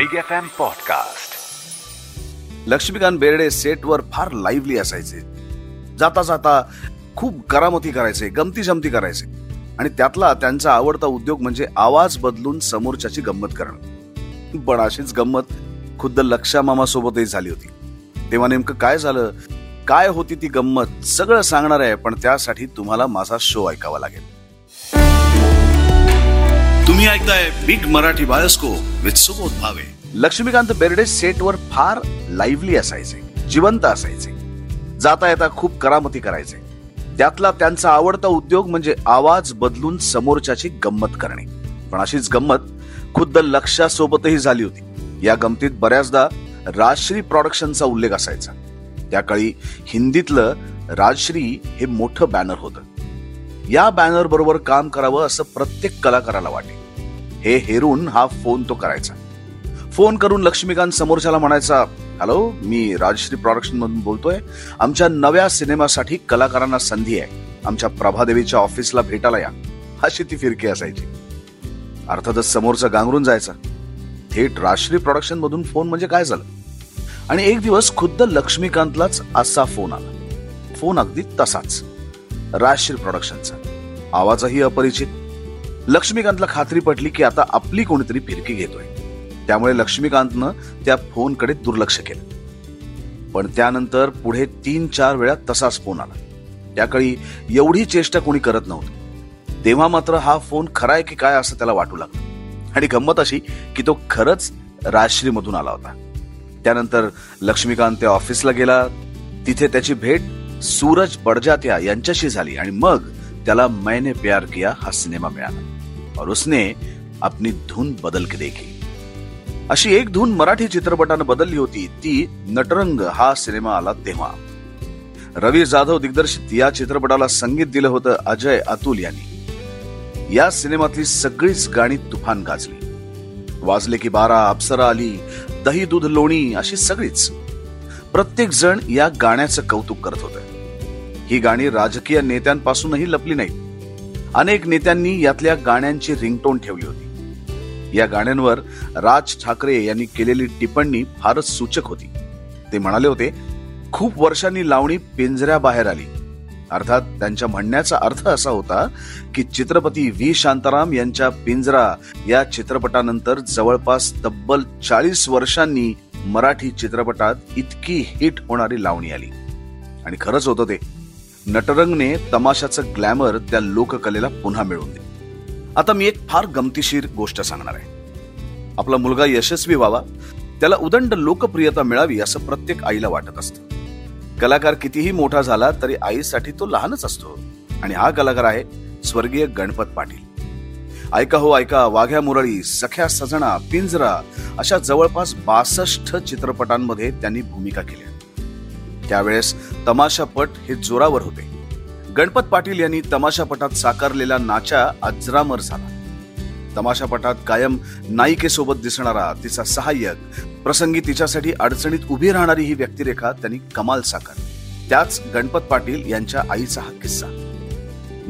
Big F M podcast Laxmikant Berde सेटवर फार lively असायचे. जाता जाता खूप करामती करायचे गमती जमती करायचे. आणि त्यातला त्यांचा आवडता उद्योग म्हणजे आवाज बदलून समोरच्याची गंमत करणं. पण अशीच गंमत खुद्द लक्षा मामासोबतही झाली होती. तेव्हा नेमकं काय झालं काय होती ती गंमत सगळं सांगणार आहे पण त्यासाठी तुम्हाला माझा शो ऐकावा लागेल. तुम्ही ऐकताय big Marathi bioscope with Subodh Bhave Laxmikant Berde सेटवर फार लाईव्हली असायचे जिवंत असायचे. जाता येता खूप करामती करायचे. त्यातला त्यांचा आवडता उद्योग म्हणजे आवाज बदलून समोरच्याची गंमत करणे. पण अशीच गंमत खुद्द लक्षासोबतही झाली होती. या गमतीत बऱ्याचदा राजश्री प्रॉडक्शनचा उल्लेख असायचा. त्या काळी हिंदीतलं राजश्री हे मोठं बॅनर होतं. या बॅनर बरोबर काम करावं असं प्रत्येक कलाकाराला वाटे हे हेरून हा फोन तो करायचा. फोन करून लक्ष्मीकांत समोरच्याला म्हणायचा हॅलो मी राजश्री प्रॉडक्शन मधून बोलतोय. आमच्या नव्या सिनेमासाठी कलाकारांना संधी आहे. आमच्या प्रभादेवीच्या ऑफिसला भेटायला या. अशी ती फिरकी असायची. अर्थातच समोरचा गांगरून जायचा. थेट राजश्री प्रोडक्शन मधून फोन म्हणजे काय झालं? आणि एक दिवस खुद्द लक्ष्मीकांतलाच असा फोन आला. फोन अगदी तसाच. राजश्री प्रोडक्शनचा. आवाजही अपरिचित. लक्ष्मीकांतला खात्री पटली की आता आपली कोणीतरी फिरकी घेतोय. त्यामुळे लक्ष्मीकांतनं त्या फोनकडे दुर्लक्ष केलं. पण त्यानंतर पुढे तीन चार वेळा तसाच फोन आला. त्याकाळी एवढी चेष्टा कोणी करत नव्हती. तेव्हा मात्र हा फोन खरा आहे की काय असं त्याला वाटू लागलं. आणि गंमत अशी की तो खरंच राजश्रीमधून आला होता. त्यानंतर लक्ष्मीकांत त्या ऑफिसला गेला. तिथे त्याची भेट सूरज बडजात्या यांच्याशी झाली आणि मग त्याला मैने प्यार किया हा सिनेमा मिळाला. और उसने अपनी धुन बदल के देखी। अशी एक धून मराठी चित्रपटानं बदलली होती ती नटरंग हा सिनेमा आला तेव्हा. रवी जाधव दिग्दर्शित या चित्रपटाला संगीत दिलं होतं अजय अतुल यांनी. या सिनेमातली सगळीच गाणी तुफान गाजली. वाजले की बारा अप्सरा आली दही दूध लोणी अशी सगळीच. प्रत्येक जण या गाण्याचं कौतुक करत होतं. ही गाणी राजकीय नेत्यांपासूनही लपली नाहीत. अनेक नेत्यांनी यातल्या गाण्यांची रिंगटोन ठेवली होती. या गाण्यांवर राज ठाकरे यांनी केलेली टिप्पणी फारच सूचक होती. ते म्हणाले होते खूप वर्षांनी लावणी पिंजऱ्याबाहेर आली. अर्थात त्यांच्या म्हणण्याचा अर्थ असा होता की चित्रपती व्ही. शांताराम यांच्या पिंजरा या चित्रपटानंतर जवळपास तब्बल चाळीस वर्षांनी मराठी चित्रपटात इतकी हिट होणारी लावणी आली. आणि खरंच होतं ते. नटरंगने तमाशाचं ग्लॅमर त्या लोककलेला पुन्हा मिळवून दिले. आता मी एक फार गमतीशीर गोष्ट सांगणार आहे. आपला मुलगा यशस्वी व्हावा त्याला उदंड लोकप्रियता मिळावी असं प्रत्येक आईला वाटत असतं. कलाकार कितीही मोठा झाला तरी आईसाठी तो लहानच असतो आणि हा कलाकार आहे स्वर्गीय गणपत पाटील. ऐका हो ऐका वाघ्या मुरळी सख्या सजणा पिंजरा अशा जवळपास बासष्ट चित्रपटांमध्ये त्यांनी भूमिका केल्या त्यावेळेस तमाशापट हे जोरावर होते. गणपत पाटील यांनी तमाशापटात साकारलेला नाचा अजरामर झाला. तमाशापटात कायम नायिकेसोबत दिसणारा तिचा सहाय्यक प्रसंगी तिच्यासाठी अडचणीत उभी राहणारी ही व्यक्तिरेखा त्यांनी कमाल साकार. त्याच गणपत पाटील यांच्या आईचा हा किस्सा.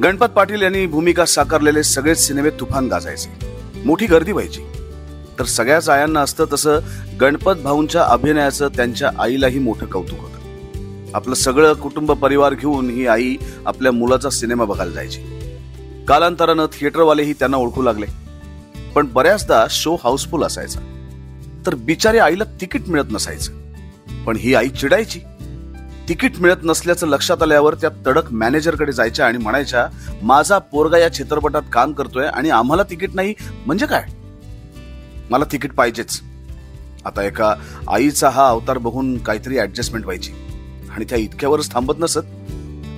गणपत पाटील यांनी भूमिका साकारलेले सगळेच सिनेमे तुफान गाजायचे. मोठी गर्दी व्हायची. तर सगळ्याच आयांना असतं तसं गणपत भाऊंच्या अभिनयाचं त्यांच्या आईलाही मोठं कौतुक आपलं सगळं कुटुंब परिवार घेऊन ही आई आपल्या मुलाचा सिनेमा बघायला जायची. कालांतरानं थिएटरवालेही त्यांना ओळखू लागले. पण बऱ्याचदा शो हाऊसफुल असायचा. तर बिचारी आईला तिकीट मिळत नसायचं. पण ही आई चिडायची. तिकीट मिळत नसल्याचं लक्षात आल्यावर त्या तडक मॅनेजरकडे जायच्या आणि म्हणायच्या माझा पोरगा या चित्रपटात काम करतोय आणि आम्हाला तिकीट नाही म्हणजे काय? मला तिकीट पाहिजेच. आता एका आईचा हा अवतार बघून काहीतरी ऍडजस्टमेंट व्हायची. आणि त्या इतक्यावरच थांबत नसत?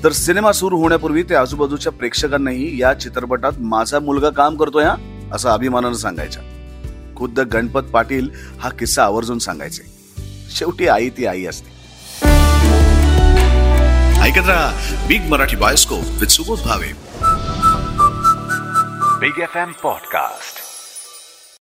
तर सिनेमा सुरू होण्यापूर्वी ते आजूबाजूच्या प्रेक्षकांनाही या चित्रपटात माझा मुलगा काम करतोय हा? असं अभिमानानं सांगायच्या खुद्द गणपत पाटील हा किस्सा आवर्जून सांगायचे. शेवटी आई ती आई असते. ऐकत राहा big Marathi bioscope with Subodh Bhave big FM M podcast